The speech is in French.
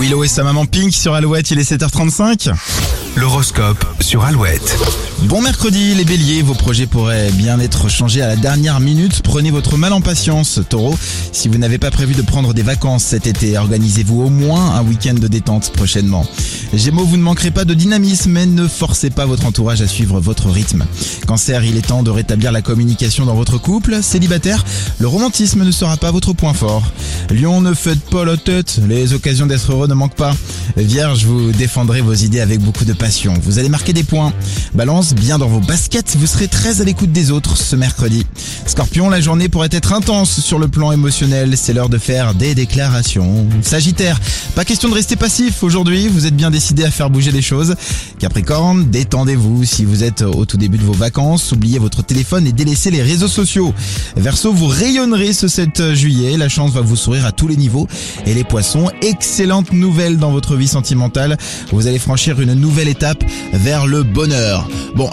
Willow et sa maman Pink sur Alouette, il est 7h35. L'horoscope sur Alouette. Bon mercredi, les béliers, vos projets pourraient bien être changés à la dernière minute. Prenez votre mal en patience, taureau. Si vous n'avez pas prévu de prendre des vacances cet été, organisez-vous au moins un week-end de détente prochainement. Gémeaux, vous ne manquerez pas de dynamisme, mais ne forcez pas votre entourage à suivre votre rythme. Cancer, il est temps de rétablir la communication dans votre couple. Célibataire, le romantisme ne sera pas votre point fort. Lion, ne faites pas la tête, les occasions d'être heureux ne manquent pas. Vierge, vous défendrez vos idées avec beaucoup de passion. Vous allez marquer des points. Balance, bien dans vos baskets, vous serez très à l'écoute des autres ce mercredi. Scorpion, la journée pourrait être intense sur le plan émotionnel, c'est l'heure de faire des déclarations. Sagittaire, pas question de rester passif aujourd'hui, vous êtes bien décidé à faire bouger les choses. Capricorne, détendez-vous si vous êtes au tout début de vos vacances, oubliez votre téléphone et délaissez les réseaux sociaux. Verseau, vous rayonnerez ce 7 juillet, la chance va vous sourire à tous les niveaux. Et les poissons, excellente nouvelle dans votre vie sentimentale, vous allez franchir une nouvelle étape vers le bonheur. Bon,